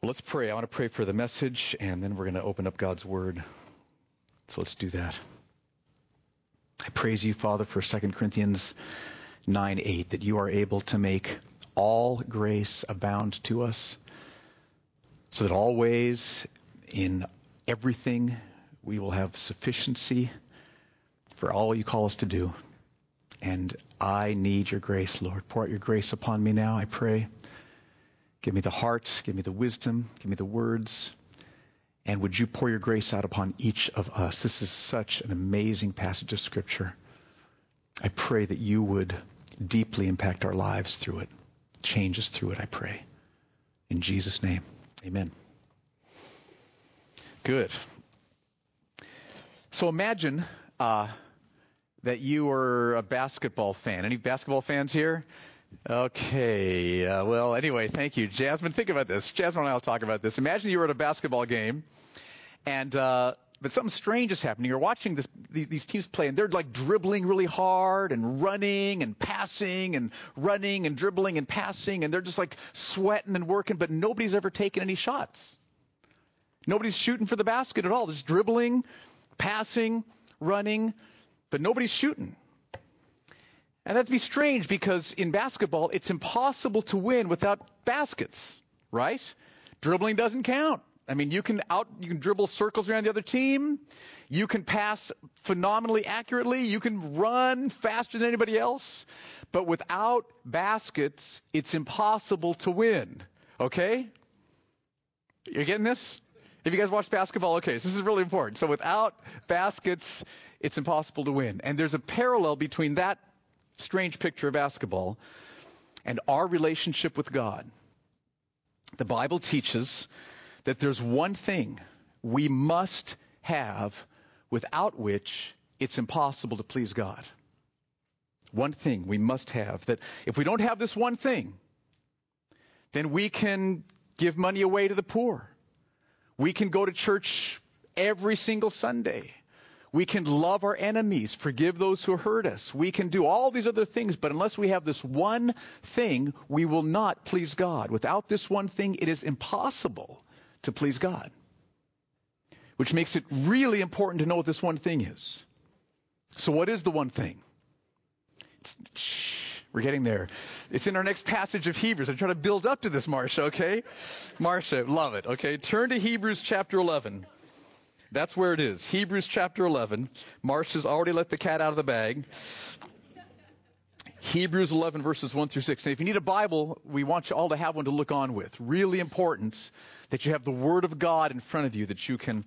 Well, let's pray. I want to pray for the message, and then we're going to open up God's Word. So let's do that. I praise you, Father, for 2 Corinthians 9 8, that you are able to make all grace abound to us, so that always, in everything, we will have sufficiency for all you call us to do. And I need your grace, Lord. Pour out your grace upon me now, I pray. Give me the heart, give me the wisdom, give me the words. And would you pour your grace out upon each of us? This is such an amazing passage of Scripture. I pray that you would deeply impact our lives through it, change us through it, I pray. In Jesus' name, amen. Good. So imagine uh, that you were a basketball fan. Any basketball fans here? Okay. Uh, well, anyway, thank you, Jasmine. Think about this. Jasmine and I will talk about this. Imagine you were at a basketball game, and uh, but something strange is happening. You're watching this, these, these teams play, and they're like dribbling really hard and running and passing and running and dribbling and passing, and they're just like sweating and working, but nobody's ever taken any shots. Nobody's shooting for the basket at all. Just dribbling, passing, running, but nobody's shooting. And that'd be strange because in basketball, it's impossible to win without baskets, right? Dribbling doesn't count. I mean, you can out, you can dribble circles around the other team. You can pass phenomenally accurately. You can run faster than anybody else. But without baskets, it's impossible to win. Okay? You're getting this? If you guys watched basketball? Okay, so this is really important. So without baskets, it's impossible to win. And there's a parallel between that strange picture of basketball and our relationship with God. The Bible teaches that there's one thing we must have without which it's impossible to please God. One thing we must have that if we don't have this one thing, then we can give money away to the poor. We can go to church every single Sunday. We can love our enemies, forgive those who hurt us. We can do all these other things, but unless we have this one thing, we will not please God. Without this one thing, it is impossible to please God. Which makes it really important to know what this one thing is. So what is the one thing? Shh, we're getting there. It's in our next passage of Hebrews. I'm trying to build up to this, Marcia, okay? Marcia, love it, okay? Turn to Hebrews chapter 11. That's where it is. Hebrews chapter 11. Marsh has already let the cat out of the bag. Hebrews 11 verses 1 through 6. Now, if you need a Bible, we want you all to have one to look on with. Really important that you have the Word of God in front of you that you can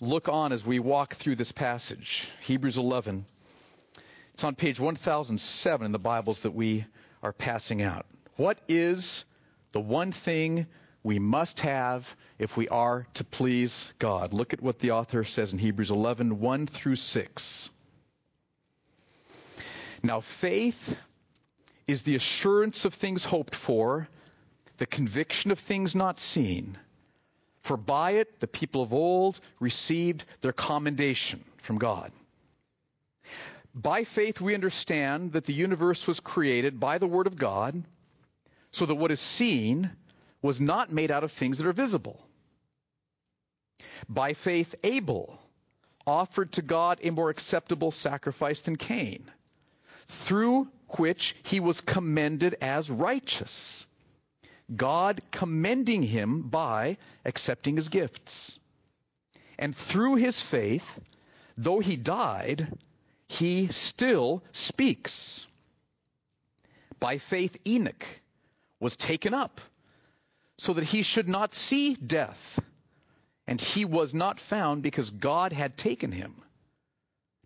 look on as we walk through this passage. Hebrews 11. It's on page 1007 in the Bibles that we are passing out. What is the one thing we must have if we are to please God? Look at what the author says in Hebrews 11, 1 through 6. Now, faith is the assurance of things hoped for, the conviction of things not seen. For by it the people of old received their commendation from God. By faith we understand that the universe was created by the Word of God, so that what is seen was not made out of things that are visible. By faith Abel offered to God a more acceptable sacrifice than Cain through which he was commended as righteous. God commending him by accepting his gifts. And through his faith, though he died, he still speaks. By faith, Enoch was taken up so that he should not see death. And he was not found because God had taken him.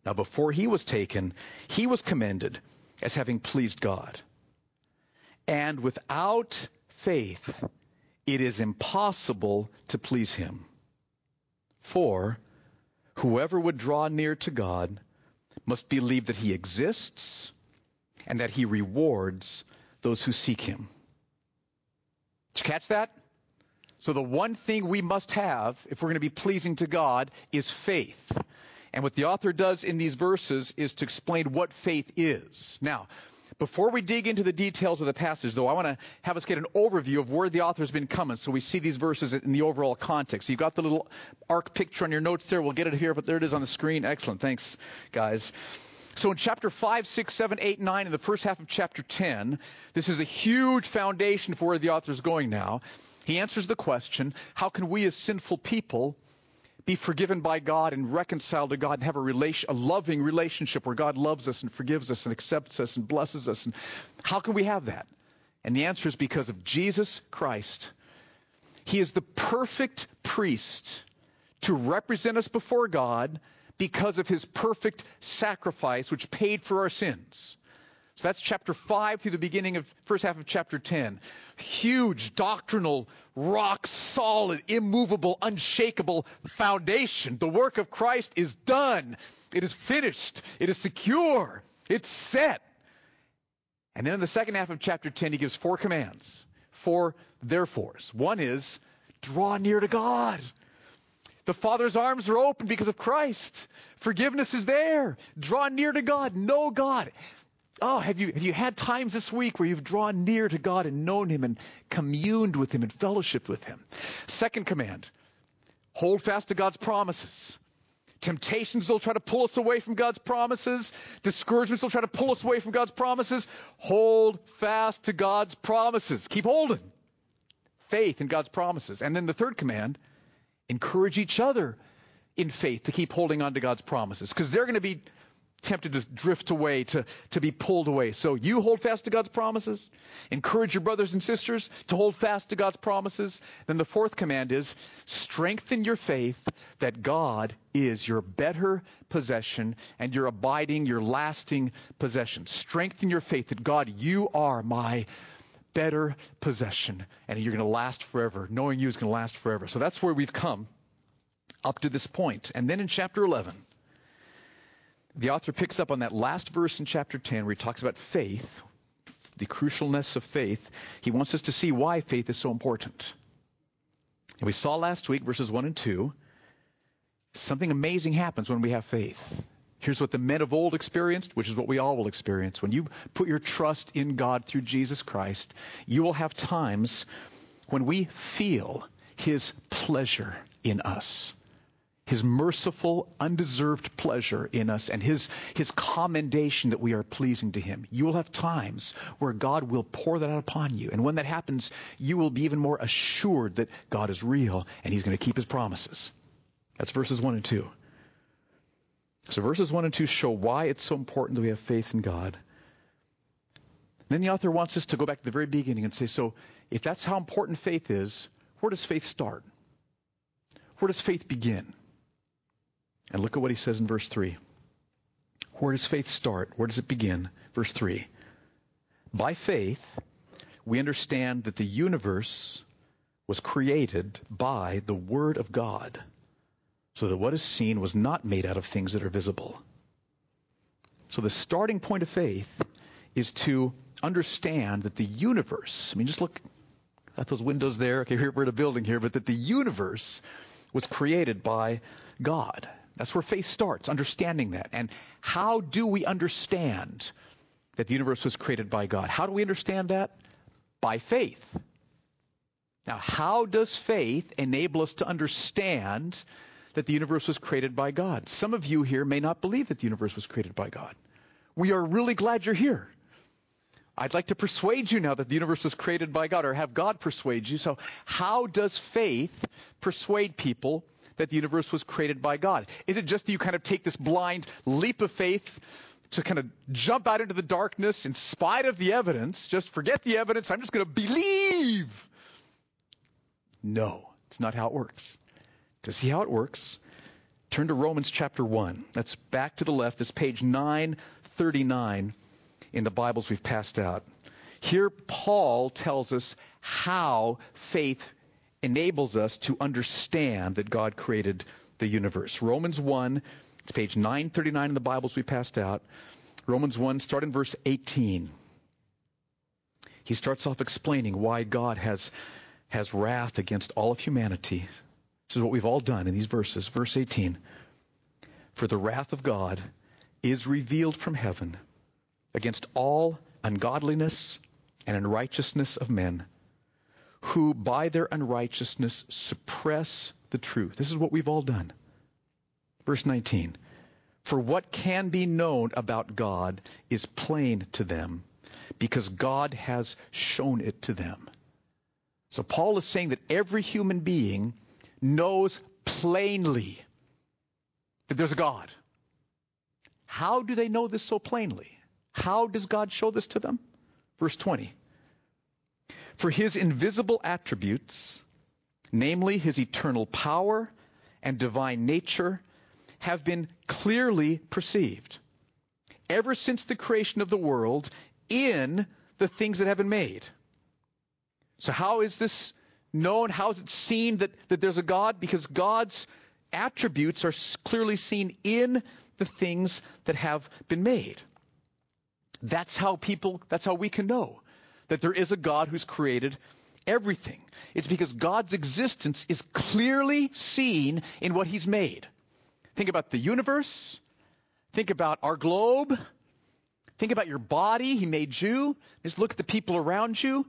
Now, before he was taken, he was commended as having pleased God. And without faith, it is impossible to please him. For whoever would draw near to God must believe that he exists and that he rewards those who seek him. Did you catch that? So the one thing we must have if we're going to be pleasing to God is faith. And what the author does in these verses is to explain what faith is. Now, Before we dig into the details of the passage, though, I want to have us get an overview of where the author's been coming so we see these verses in the overall context. You've got the little arc picture on your notes there. We'll get it here, but there it is on the screen. Excellent. Thanks, guys. So in chapter 5, 6, 7, 8, 9, in the first half of chapter 10, this is a huge foundation for where the author's going now. He answers the question, how can we as sinful people be forgiven by God and reconciled to God and have a relation, a loving relationship where God loves us and forgives us and accepts us and blesses us. And how can we have that? And the answer is because of Jesus Christ. He is the perfect priest to represent us before God because of his perfect sacrifice which paid for our sins. So that's chapter 5 through the beginning of first half of chapter 10. Huge doctrinal, rock solid, immovable, unshakable foundation. The work of Christ is done. It is finished. It is secure. It's set. And then in the second half of chapter 10, he gives four commands, four therefores. One is draw near to God. The Father's arms are open because of Christ. Forgiveness is there. Draw near to God. Know God. Oh, have you, have you had times this week where you've drawn near to God and known Him and communed with Him and fellowshiped with Him? Second command, hold fast to God's promises. Temptations will try to pull us away from God's promises. Discouragements will try to pull us away from God's promises. Hold fast to God's promises. Keep holding. Faith in God's promises. And then the third command, encourage each other in faith to keep holding on to God's promises. Because they're going to be tempted to drift away, to, to be pulled away. So you hold fast to God's promises. Encourage your brothers and sisters to hold fast to God's promises. Then the fourth command is strengthen your faith that God is your better possession and your abiding, your lasting possession. Strengthen your faith that God, you are my better possession and you're going to last forever. Knowing you is going to last forever. So that's where we've come up to this point. And then in chapter 11, the author picks up on that last verse in chapter 10 where he talks about faith, the crucialness of faith. He wants us to see why faith is so important. And we saw last week, verses 1 and 2, something amazing happens when we have faith. Here's what the men of old experienced, which is what we all will experience. When you put your trust in God through Jesus Christ, you will have times when we feel His pleasure in us his merciful, undeserved pleasure in us and his, his commendation that we are pleasing to him. You will have times where God will pour that out upon you. And when that happens, you will be even more assured that God is real and he's going to keep his promises. That's verses 1 and 2. So verses 1 and 2 show why it's so important that we have faith in God. Then the author wants us to go back to the very beginning and say, so if that's how important faith is, where does faith start? Where does faith begin? And look at what he says in verse 3. Where does faith start? Where does it begin? Verse 3. By faith, we understand that the universe was created by the Word of God, so that what is seen was not made out of things that are visible. So the starting point of faith is to understand that the universe, I mean, just look at those windows there. Okay, we're in a building here, but that the universe was created by God. That's where faith starts, understanding that. And how do we understand that the universe was created by God? How do we understand that? By faith. Now, how does faith enable us to understand that the universe was created by God? Some of you here may not believe that the universe was created by God. We are really glad you're here. I'd like to persuade you now that the universe was created by God, or have God persuade you. So, how does faith persuade people that the universe was created by God? Is it just that you kind of take this blind leap of faith to kind of jump out into the darkness in spite of the evidence? Just forget the evidence. I'm just going to believe. No, it's not how it works. To see how it works, turn to Romans chapter 1. That's back to the left. It's page 939 in the Bibles we've passed out. Here, Paul tells us how faith enables us to understand that God created the universe. Romans 1, it's page 939 in the Bibles we passed out. Romans 1, start in verse 18. He starts off explaining why God has, has wrath against all of humanity. This is what we've all done in these verses. Verse 18. For the wrath of God is revealed from heaven against all ungodliness and unrighteousness of men, who by their unrighteousness suppress the truth. This is what we've all done. Verse 19. For what can be known about God is plain to them, because God has shown it to them. So Paul is saying that every human being knows plainly that there's a God. How do they know this so plainly? How does God show this to them? Verse 20. For his invisible attributes, namely his eternal power and divine nature, have been clearly perceived ever since the creation of the world in the things that have been made. So how is this known? How is it seen that, that there's a God? Because God's attributes are clearly seen in the things that have been made. That's how people, that's how we can know that there is a God who's created everything. It's because God's existence is clearly seen in what He's made. Think about the universe. Think about our globe. Think about your body. He made you. Just look at the people around you.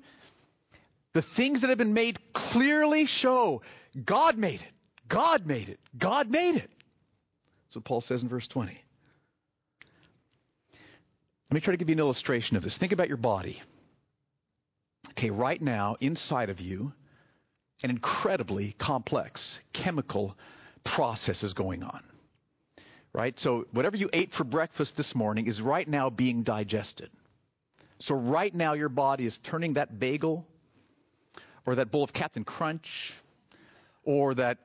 The things that have been made clearly show God made it. God made it. God made it. That's what Paul says in verse 20. Let me try to give you an illustration of this. Think about your body. Okay, right now, inside of you, an incredibly complex chemical process is going on. Right? So, whatever you ate for breakfast this morning is right now being digested. So, right now, your body is turning that bagel or that bowl of Captain Crunch or that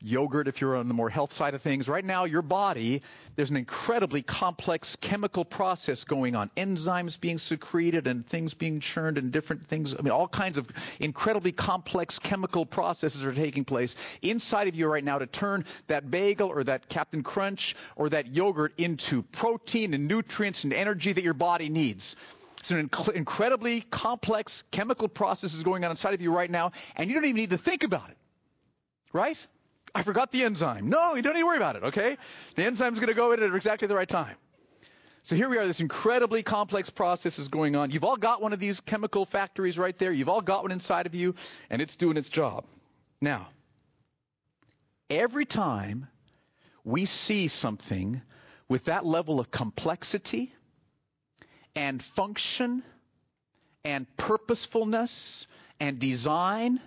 yogurt if you're on the more health side of things. Right now, your body, there's an incredibly complex chemical process going on. Enzymes being secreted and things being churned and different things. I mean, all kinds of incredibly complex chemical processes are taking place inside of you right now to turn that bagel or that Captain Crunch or that yogurt into protein and nutrients and energy that your body needs. It's an inc- incredibly complex chemical process is going on inside of you right now, and you don't even need to think about it. Right? I forgot the enzyme. No, you don't need to worry about it, okay? The enzyme's going to go in at exactly the right time. So here we are, this incredibly complex process is going on. You've all got one of these chemical factories right there. You've all got one inside of you, and it's doing its job. Now, every time we see something with that level of complexity and function and purposefulness and design,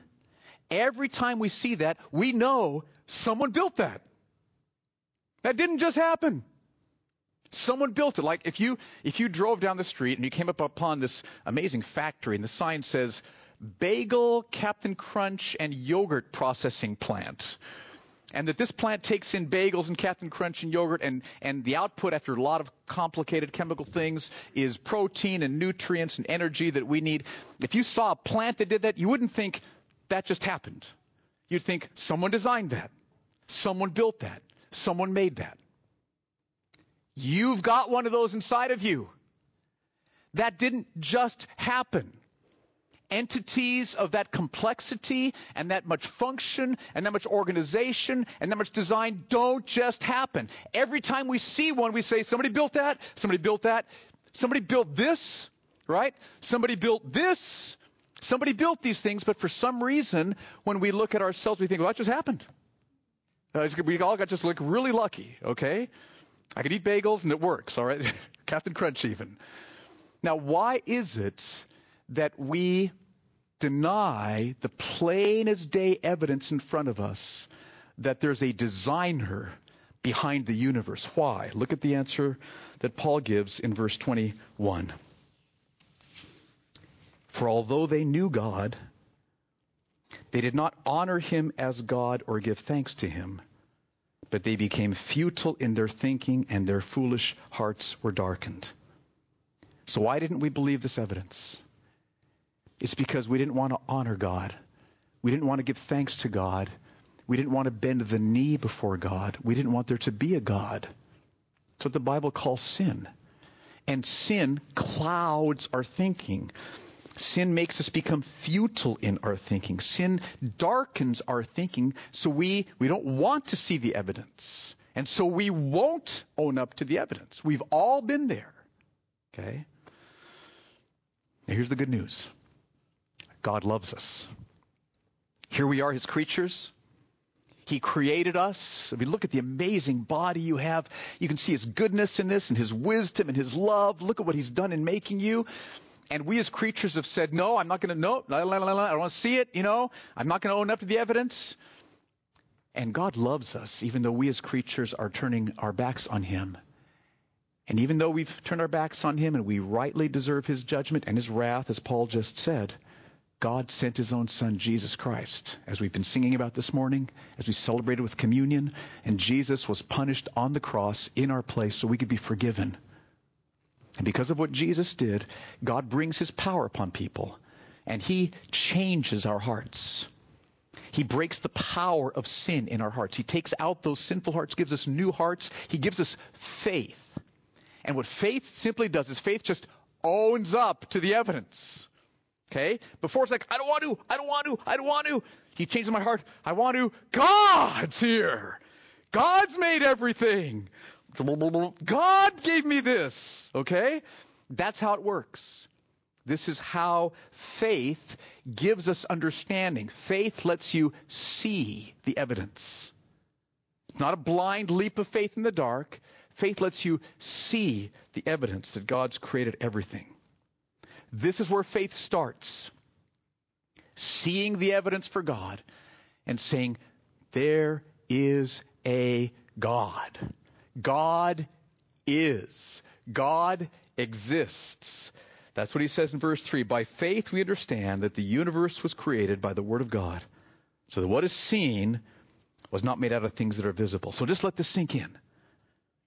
every time we see that, we know Someone built that. That didn't just happen. Someone built it. Like if you if you drove down the street and you came up upon this amazing factory and the sign says Bagel, Captain Crunch, and Yogurt Processing Plant. And that this plant takes in bagels and Captain Crunch and yogurt, and, and the output after a lot of complicated chemical things is protein and nutrients and energy that we need. If you saw a plant that did that, you wouldn't think that just happened. You'd think someone designed that. Someone built that. Someone made that. You've got one of those inside of you. That didn't just happen. Entities of that complexity and that much function and that much organization and that much design don't just happen. Every time we see one, we say, somebody built that, somebody built that, somebody built this, right? Somebody built this, somebody built these things, but for some reason, when we look at ourselves, we think, well, that just happened. Uh, we all got just like really lucky, okay? I could eat bagels and it works, all right? Captain Crunch even. Now, why is it that we deny the plain as day evidence in front of us that there's a designer behind the universe? Why? Look at the answer that Paul gives in verse 21. For although they knew God, they did not honor him as God or give thanks to him, but they became futile in their thinking and their foolish hearts were darkened. So why didn't we believe this evidence? It's because we didn't want to honor God. We didn't want to give thanks to God. We didn't want to bend the knee before God. We didn't want there to be a God. It's what the Bible calls sin. And sin clouds our thinking. Sin makes us become futile in our thinking. Sin darkens our thinking so we, we don't want to see the evidence. And so we won't own up to the evidence. We've all been there. Okay? Now here's the good news. God loves us. Here we are, his creatures. He created us. I mean, look at the amazing body you have, you can see his goodness in this and his wisdom and his love. Look at what he's done in making you. And we as creatures have said, no, I'm not going to, no, I don't want to see it, you know. I'm not going to own up to the evidence. And God loves us, even though we as creatures are turning our backs on him. And even though we've turned our backs on him and we rightly deserve his judgment and his wrath, as Paul just said, God sent his own son, Jesus Christ, as we've been singing about this morning, as we celebrated with communion, and Jesus was punished on the cross in our place so we could be forgiven. And because of what Jesus did, God brings his power upon people, and he changes our hearts. He breaks the power of sin in our hearts. He takes out those sinful hearts, gives us new hearts. He gives us faith. And what faith simply does is faith just owns up to the evidence. Okay? Before it's like, I don't want to, I don't want to, I don't want to. He changes my heart. I want to. God's here. God's made everything. God gave me this. Okay? That's how it works. This is how faith gives us understanding. Faith lets you see the evidence. It's not a blind leap of faith in the dark. Faith lets you see the evidence that God's created everything. This is where faith starts. Seeing the evidence for God and saying, there is a God. God is. God exists. That's what he says in verse 3. By faith we understand that the universe was created by the Word of God, so that what is seen was not made out of things that are visible. So just let this sink in.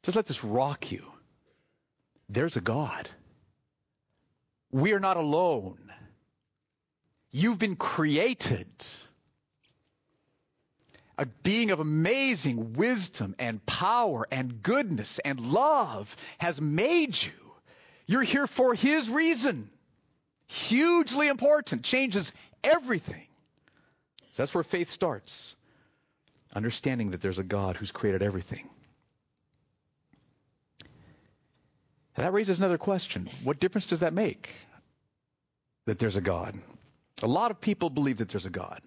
Just let this rock you. There's a God. We are not alone. You've been created. A being of amazing wisdom and power and goodness and love has made you. You're here for His reason. Hugely important. Changes everything. So that's where faith starts. Understanding that there's a God who's created everything. that raises another question. What difference does that make that there's a God? A lot of people believe that there's a God.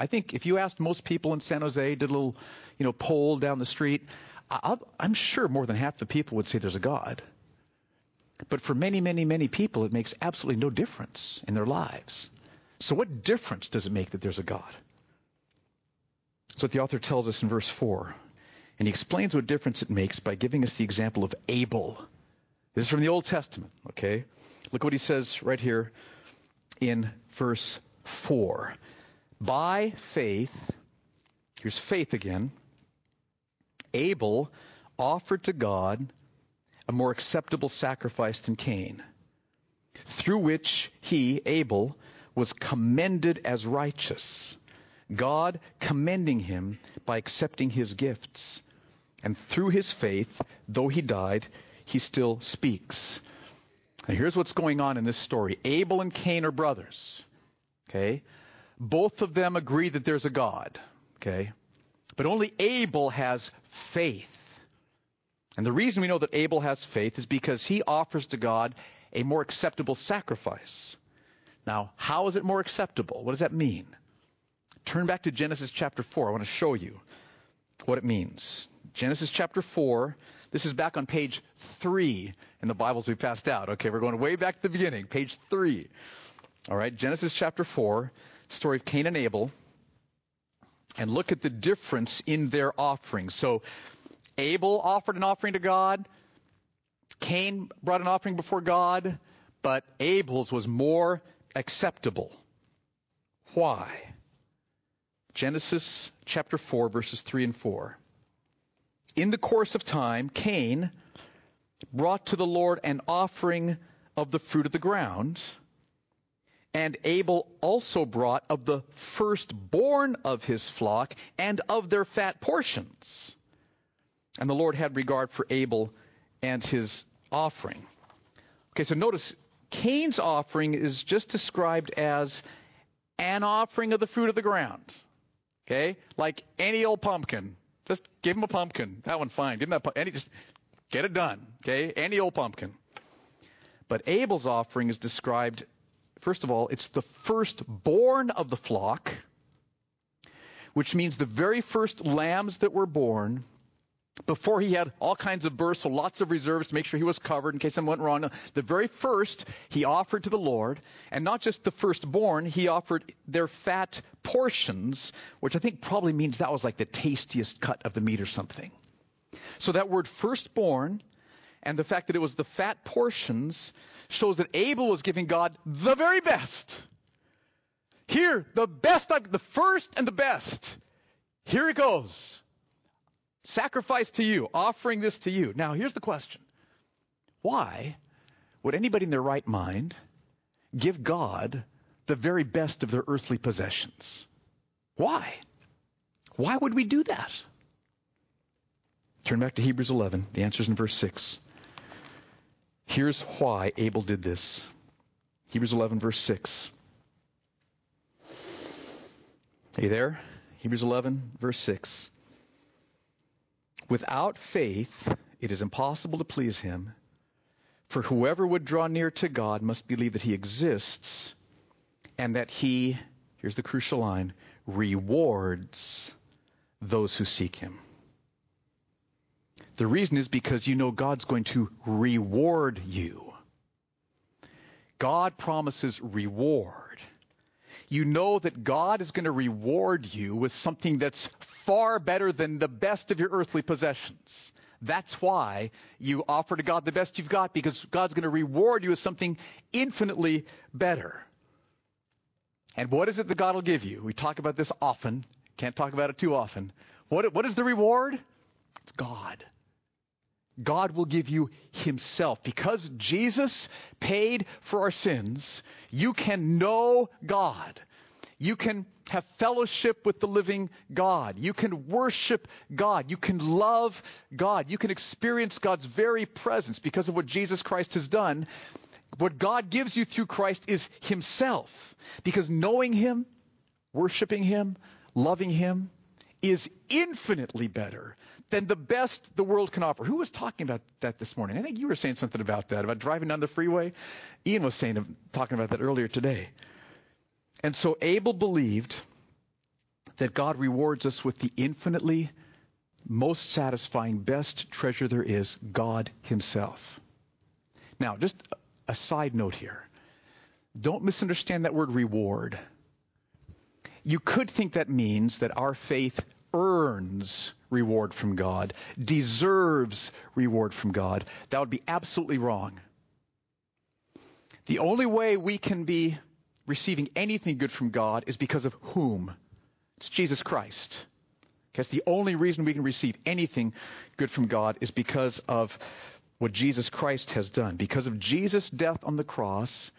I think if you asked most people in San Jose, did a little, you know, poll down the street, i am sure more than half the people would say there's a God. But for many, many, many people, it makes absolutely no difference in their lives. So what difference does it make that there's a God? That's what the author tells us in verse 4. And he explains what difference it makes by giving us the example of Abel. This is from the Old Testament, okay? Look what he says right here in verse 4. By faith, here's faith again, Abel offered to God a more acceptable sacrifice than Cain, through which he, Abel, was commended as righteous, God commending him by accepting his gifts. And through his faith, though he died, he still speaks. Now here's what's going on in this story. Abel and Cain are brothers. Okay? Both of them agree that there's a God. Okay? But only Abel has faith. And the reason we know that Abel has faith is because he offers to God a more acceptable sacrifice. Now, how is it more acceptable? What does that mean? Turn back to Genesis chapter 4. I want to show you what it means. Genesis chapter 4, this is back on page three in the Bibles we passed out. Okay, we're going way back to the beginning, page three. All right, Genesis chapter four, story of Cain and Abel. And look at the difference in their offerings. So Abel offered an offering to God. Cain brought an offering before God, but Abel's was more acceptable. Why? Genesis chapter 4, verses 3 and 4 in the course of time, Cain brought to the Lord an offering of the fruit of the ground, and Abel also brought of the firstborn of his flock and of their fat portions. And the Lord had regard for Abel and his offering. Okay, so notice Cain's offering is just described as an offering of the fruit of the ground. Okay? Like any old pumpkin. Just give him a pumpkin. That one fine. Give him that pumpkin. Just get it done. Okay? Any old pumpkin. But Abel's offering is described first of all, it's the firstborn of the flock, which means the very first lambs that were born before he had all kinds of births, so lots of reserves to make sure he was covered in case something went wrong. The very first he offered to the Lord, and not just the firstborn, he offered their fat portions, which I think probably means that was like the tastiest cut of the meat or something. So that word firstborn and the fact that it was the fat portions shows that Abel was giving God the very best. Here, the best, the first and the best. Here it goes. Sacrifice to you, offering this to you. Now, here's the question Why would anybody in their right mind give God the very best of their earthly possessions? Why? Why would we do that? Turn back to Hebrews 11. The answer is in verse 6. Here's why Abel did this. Hebrews 11, verse 6. Are you there? Hebrews 11, verse 6. Without faith, it is impossible to please him. For whoever would draw near to God must believe that he exists and that he, here's the crucial line, rewards those who seek him. The reason is because you know God's going to reward you. God promises reward you know that God is going to reward you with something that's far better than the best of your earthly possessions. That's why you offer to God the best you've got because God's going to reward you with something infinitely better. And what is it that God will give you? We talk about this often. Can't talk about it too often. What, what is the reward? It's God. God will give you Himself. Because Jesus paid for our sins, you can know God. You can have fellowship with the living God. You can worship God. You can love God. You can experience God's very presence because of what Jesus Christ has done. What God gives you through Christ is Himself. Because knowing Him, worshiping Him, loving Him is infinitely better than the best the world can offer. Who was talking about that this morning? I think you were saying something about that, about driving down the freeway. Ian was saying, talking about that earlier today. And so Abel believed that God rewards us with the infinitely most satisfying, best treasure there is, God Himself. Now, just a side note here. Don't misunderstand that word reward. You could think that means that our faith earns reward from God, deserves reward from God. That would be absolutely wrong. The only way we can be receiving anything good from God is because of whom? It's Jesus Christ. That's the only reason we can receive anything good from God is because of what Jesus Christ has done. Because of Jesus' death on the cross,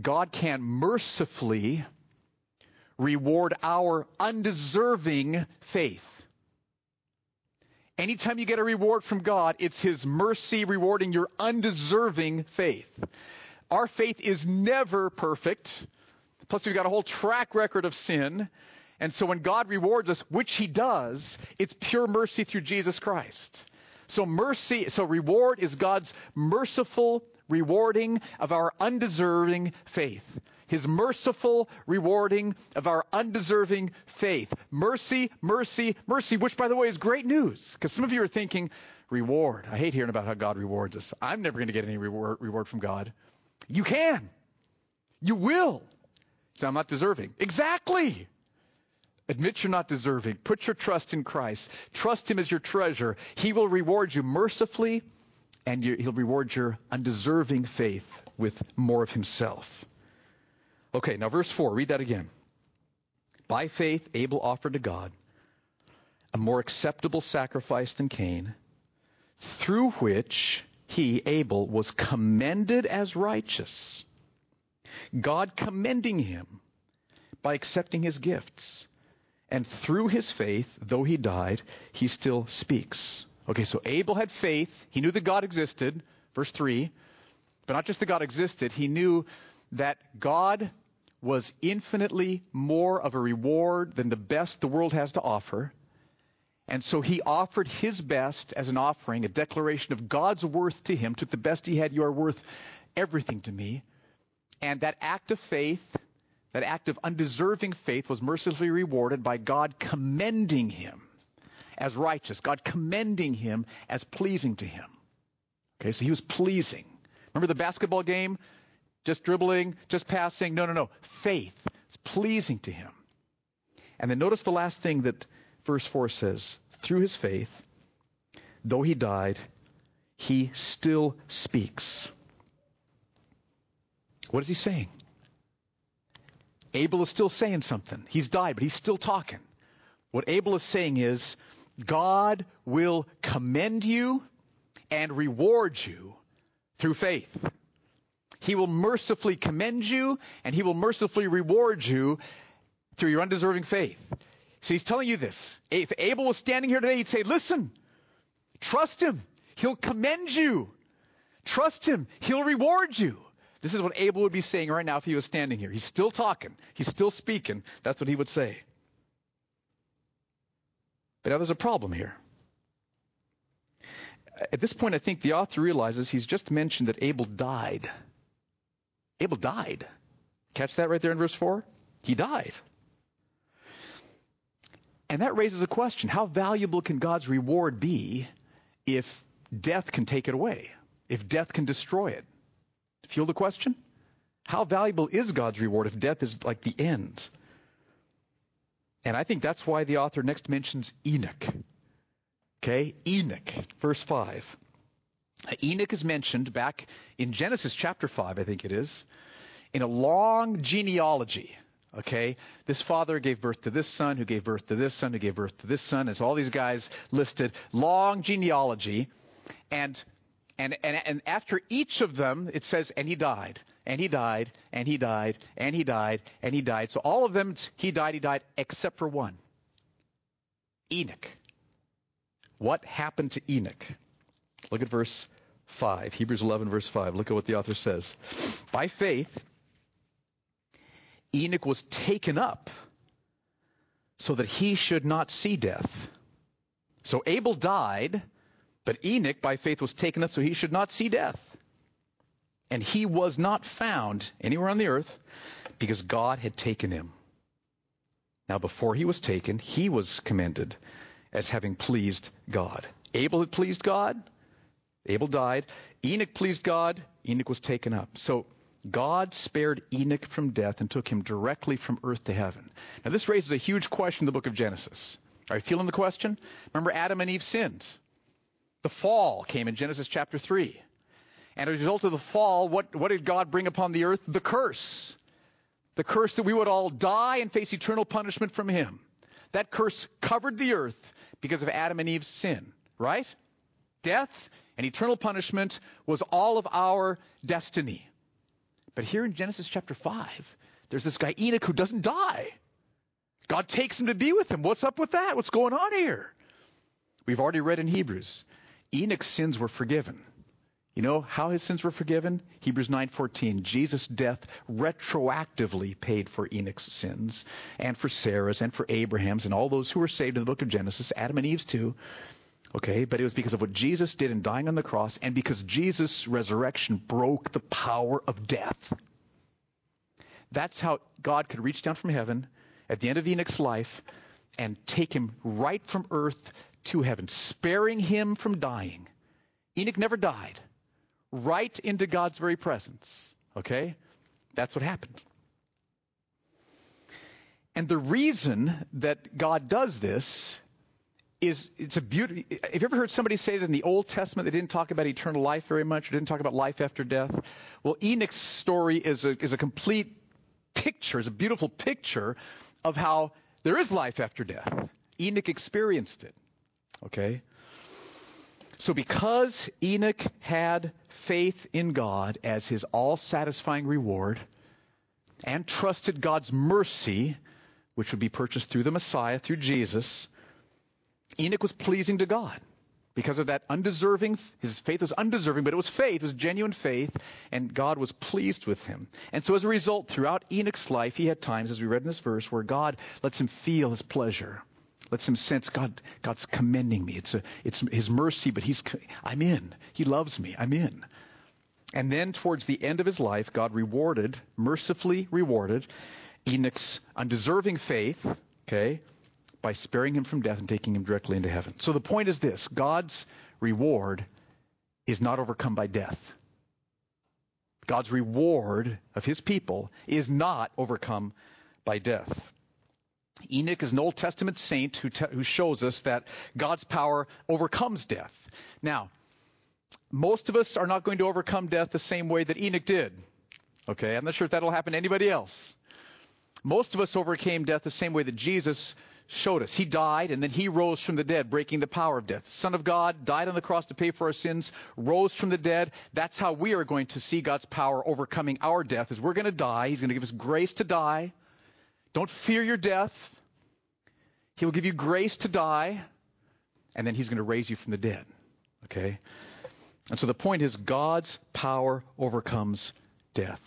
God can mercifully reward our undeserving faith. Anytime you get a reward from God, it's His mercy rewarding your undeserving faith. Our faith is never perfect. Plus, we've got a whole track record of sin. And so when God rewards us, which He does, it's pure mercy through Jesus Christ. So mercy, so reward is God's merciful rewarding of our undeserving faith. His merciful rewarding of our undeserving faith. Mercy, mercy, mercy, which by the way is great news. Because some of you are thinking, reward. I hate hearing about how God rewards us. I'm never going to get any reward, reward from God. You can. You will. So I'm not deserving. Exactly. Admit you're not deserving. Put your trust in Christ. Trust Him as your treasure. He will reward you mercifully, and you, He'll reward your undeserving faith with more of Himself. Okay, now verse 4, read that again. By faith, Abel offered to God a more acceptable sacrifice than Cain, through which he, Abel, was commended as righteous. God commending him by accepting his gifts. And through his faith, though he died, he still speaks. Okay, so Abel had faith. He knew that God existed. Verse 3. But not just that God existed, he knew that God was infinitely more of a reward than the best the world has to offer. And so he offered his best as an offering, a declaration of God's worth to him, took the best he had, you are worth everything to me. And that act of faith, that act of undeserving faith, was mercifully rewarded by God commending him as righteous, God commending him as pleasing to him. Okay, so he was pleasing. Remember the basketball game? Just dribbling, just passing? No, no, no. Faith. It's pleasing to him. And then notice the last thing that verse 4 says. Through his faith, though he died, he still speaks. What is he saying? Abel is still saying something. He's died, but he's still talking. What Abel is saying is, God will commend you and reward you through faith. He will mercifully commend you and he will mercifully reward you through your undeserving faith. So he's telling you this. If Abel was standing here today, he'd say, listen, trust him. He'll commend you. Trust him. He'll reward you. This is what Abel would be saying right now if he was standing here. He's still talking. He's still speaking. That's what he would say. But now there's a problem here. At this point, I think the author realizes he's just mentioned that Abel died. Abel died. Catch that right there in verse 4? He died. And that raises a question. How valuable can God's reward be if death can take it away? If death can destroy it? Feel the question? How valuable is God's reward if death is like the end? And I think that's why the author next mentions Enoch. Okay, Enoch, verse 5. Enoch is mentioned back in Genesis chapter 5, I think it is, in a long genealogy. Okay, this father gave birth to this son, who gave birth to this son, who gave birth to this son. It's all these guys listed. Long genealogy. And and, and, and after each of them, it says, and he died, and he died, and he died, and he died, and he died. So all of them, he died, he died, except for one Enoch. What happened to Enoch? Look at verse 5, Hebrews 11, verse 5. Look at what the author says. By faith, Enoch was taken up so that he should not see death. So Abel died but Enoch, by faith, was taken up so he should not see death. And he was not found anywhere on the earth because God had taken him. Now, before he was taken, he was commended as having pleased God. Abel had pleased God. Abel died. Enoch pleased God. Enoch was taken up. So God spared Enoch from death and took him directly from earth to heaven. Now, this raises a huge question in the book of Genesis. Are you feeling the question? Remember, Adam and Eve sinned. The fall came in Genesis chapter 3. And as a result of the fall, what, what did God bring upon the earth? The curse. The curse that we would all die and face eternal punishment from Him. That curse covered the earth because of Adam and Eve's sin, right? Death and eternal punishment was all of our destiny. But here in Genesis chapter 5, there's this guy Enoch who doesn't die. God takes him to be with him. What's up with that? What's going on here? We've already read in Hebrews Enoch's sins were forgiven. You know how his sins were forgiven? Hebrews 9:14. Jesus' death retroactively paid for Enoch's sins and for Sarah's and for Abraham's and all those who were saved in the book of Genesis, Adam and Eve's too. Okay, but it was because of what Jesus did in dying on the cross and because Jesus' resurrection broke the power of death. That's how God could reach down from heaven at the end of Enoch's life and take him right from earth to heaven, sparing him from dying. Enoch never died. Right into God's very presence. Okay? That's what happened. And the reason that God does this is it's a beauty. Have you ever heard somebody say that in the Old Testament they didn't talk about eternal life very much, or didn't talk about life after death? Well, Enoch's story is a, is a complete picture, is a beautiful picture of how there is life after death. Enoch experienced it. Okay? So, because Enoch had faith in God as his all satisfying reward and trusted God's mercy, which would be purchased through the Messiah, through Jesus, Enoch was pleasing to God. Because of that undeserving, his faith was undeserving, but it was faith, it was genuine faith, and God was pleased with him. And so as a result, throughout Enoch's life, he had times, as we read in this verse, where God lets him feel his pleasure lets him sense God, God's commending me. It's, a, it's his mercy, but he's, I'm in. He loves me. I'm in. And then towards the end of his life, God rewarded, mercifully rewarded Enoch's undeserving faith, okay, by sparing him from death and taking him directly into heaven. So the point is this God's reward is not overcome by death. God's reward of his people is not overcome by death. Enoch is an Old Testament saint who, te- who shows us that God's power overcomes death. Now, most of us are not going to overcome death the same way that Enoch did. Okay, I'm not sure if that'll happen to anybody else. Most of us overcame death the same way that Jesus showed us. He died and then he rose from the dead, breaking the power of death. Son of God died on the cross to pay for our sins, rose from the dead. That's how we are going to see God's power overcoming our death. Is we're going to die. He's going to give us grace to die. Don't fear your death. He will give you grace to die, and then he's going to raise you from the dead. Okay? And so the point is God's power overcomes death.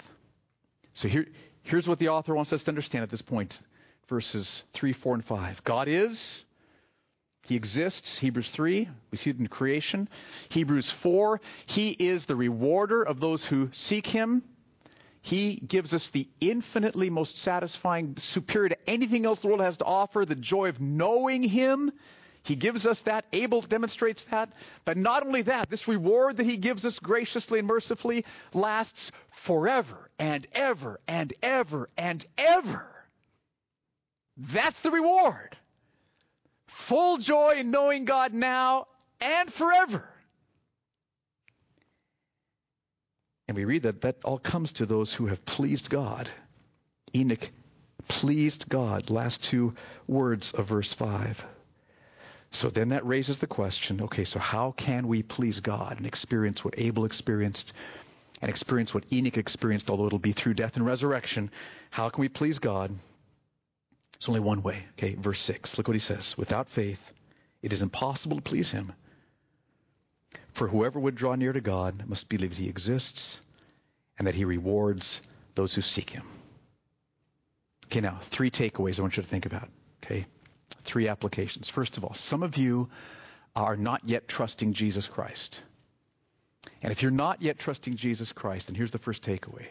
So here, here's what the author wants us to understand at this point verses 3, 4, and 5. God is, He exists. Hebrews 3, we see it in creation. Hebrews 4, He is the rewarder of those who seek Him. He gives us the infinitely most satisfying, superior to anything else the world has to offer, the joy of knowing Him. He gives us that. Abel demonstrates that. But not only that, this reward that He gives us graciously and mercifully lasts forever and ever and ever and ever. That's the reward. Full joy in knowing God now and forever. And we read that that all comes to those who have pleased God. Enoch pleased God. Last two words of verse 5. So then that raises the question okay, so how can we please God and experience what Abel experienced and experience what Enoch experienced, although it'll be through death and resurrection? How can we please God? There's only one way. Okay, verse 6. Look what he says. Without faith, it is impossible to please him. For whoever would draw near to God must believe that he exists and that he rewards those who seek him. Okay, now, three takeaways I want you to think about. Okay, three applications. First of all, some of you are not yet trusting Jesus Christ. And if you're not yet trusting Jesus Christ, then here's the first takeaway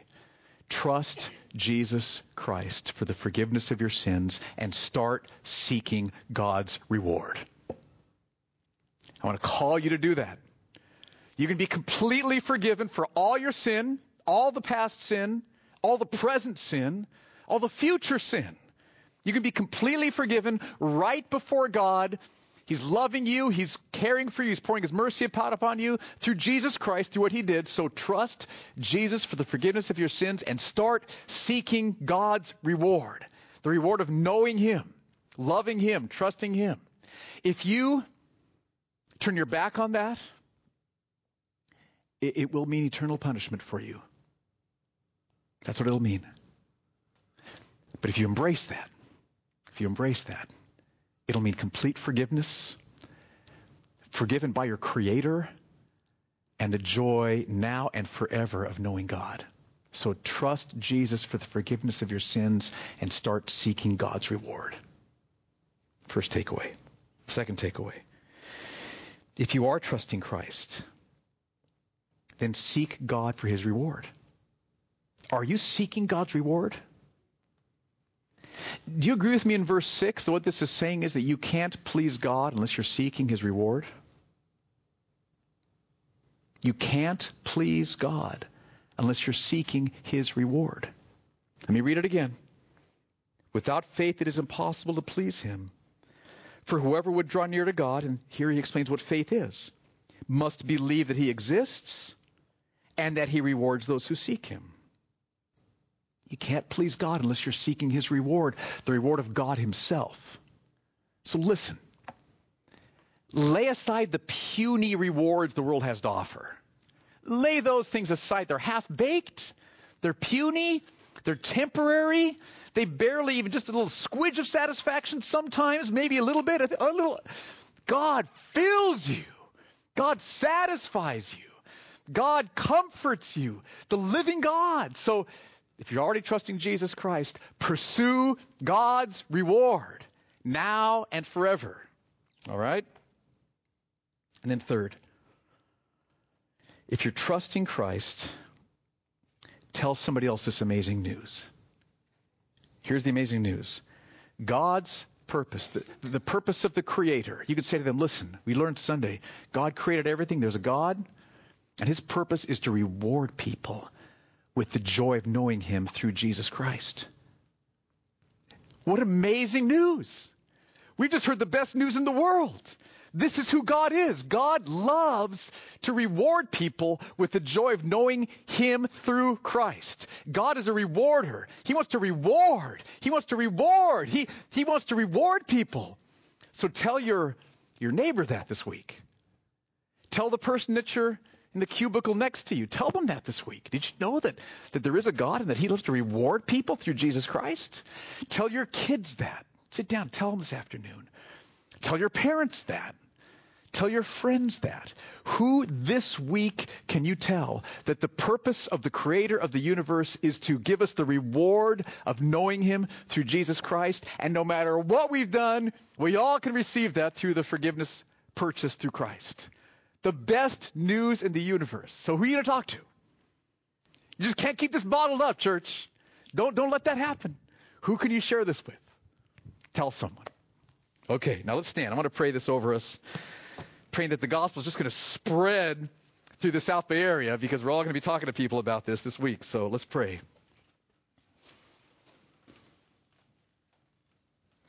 Trust Jesus Christ for the forgiveness of your sins and start seeking God's reward. I want to call you to do that. You can be completely forgiven for all your sin, all the past sin, all the present sin, all the future sin. You can be completely forgiven right before God He's loving you. He's caring for you. He's pouring His mercy upon you through Jesus Christ, through what He did. So trust Jesus for the forgiveness of your sins and start seeking God's reward. The reward of knowing Him, loving Him, trusting Him. If you turn your back on that, it, it will mean eternal punishment for you. That's what it'll mean. But if you embrace that, if you embrace that, It'll mean complete forgiveness, forgiven by your Creator, and the joy now and forever of knowing God. So trust Jesus for the forgiveness of your sins and start seeking God's reward. First takeaway. Second takeaway. If you are trusting Christ, then seek God for his reward. Are you seeking God's reward? Do you agree with me in verse 6 that what this is saying is that you can't please God unless you're seeking His reward? You can't please God unless you're seeking His reward. Let me read it again. Without faith, it is impossible to please Him. For whoever would draw near to God, and here he explains what faith is, must believe that He exists and that He rewards those who seek Him. You can't please God unless you're seeking His reward, the reward of God Himself. So listen. Lay aside the puny rewards the world has to offer. Lay those things aside. They're half baked, they're puny, they're temporary, they barely even just a little squidge of satisfaction sometimes, maybe a little bit, a little. God fills you, God satisfies you, God comforts you, the living God. So if you're already trusting Jesus Christ, pursue God's reward now and forever. All right? And then, third, if you're trusting Christ, tell somebody else this amazing news. Here's the amazing news God's purpose, the, the purpose of the Creator. You could say to them, listen, we learned Sunday, God created everything, there's a God, and His purpose is to reward people with the joy of knowing Him through Jesus Christ. What amazing news! We've just heard the best news in the world. This is who God is. God loves to reward people with the joy of knowing Him through Christ. God is a rewarder. He wants to reward. He wants to reward. He, he wants to reward people. So tell your, your neighbor that this week. Tell the person that you're in the cubicle next to you. Tell them that this week. Did you know that, that there is a God and that He loves to reward people through Jesus Christ? Tell your kids that. Sit down, tell them this afternoon. Tell your parents that. Tell your friends that. Who this week can you tell that the purpose of the creator of the universe is to give us the reward of knowing him through Jesus Christ? And no matter what we've done, we all can receive that through the forgiveness purchased through Christ. The best news in the universe. So who are you going to talk to? You just can't keep this bottled up, church. Don't, don't let that happen. Who can you share this with? Tell someone. Okay, now let's stand. I want to pray this over us praying that the gospel is just going to spread through the South Bay area because we're all going to be talking to people about this this week. So let's pray.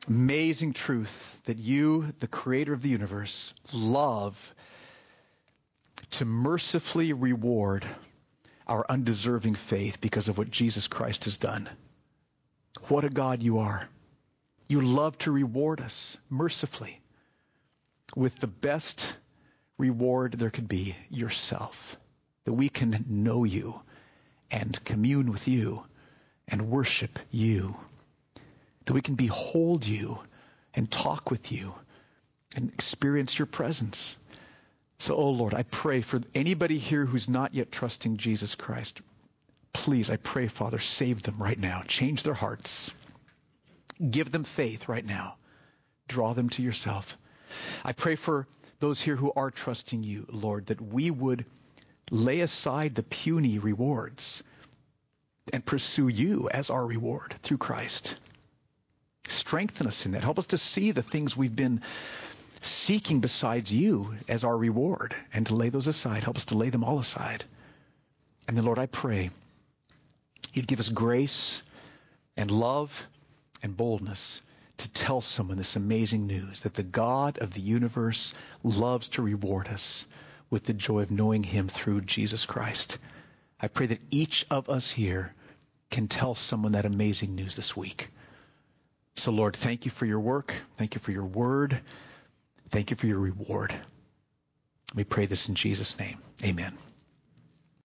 Amazing truth that you, the creator of the universe, love to mercifully reward our undeserving faith because of what Jesus Christ has done. What a God you are. You love to reward us mercifully with the best reward there could be yourself. That we can know you and commune with you and worship you. That we can behold you and talk with you and experience your presence. So, oh Lord, I pray for anybody here who's not yet trusting Jesus Christ. Please, I pray, Father, save them right now. Change their hearts. Give them faith right now. Draw them to yourself. I pray for those here who are trusting you, Lord, that we would lay aside the puny rewards and pursue you as our reward through Christ. Strengthen us in that. Help us to see the things we've been seeking besides you as our reward and to lay those aside. Help us to lay them all aside. And then, Lord, I pray you'd give us grace and love and boldness to tell someone this amazing news that the God of the universe loves to reward us with the joy of knowing him through Jesus Christ. I pray that each of us here can tell someone that amazing news this week. So, Lord, thank you for your work. Thank you for your word. Thank you for your reward. We pray this in Jesus' name. Amen.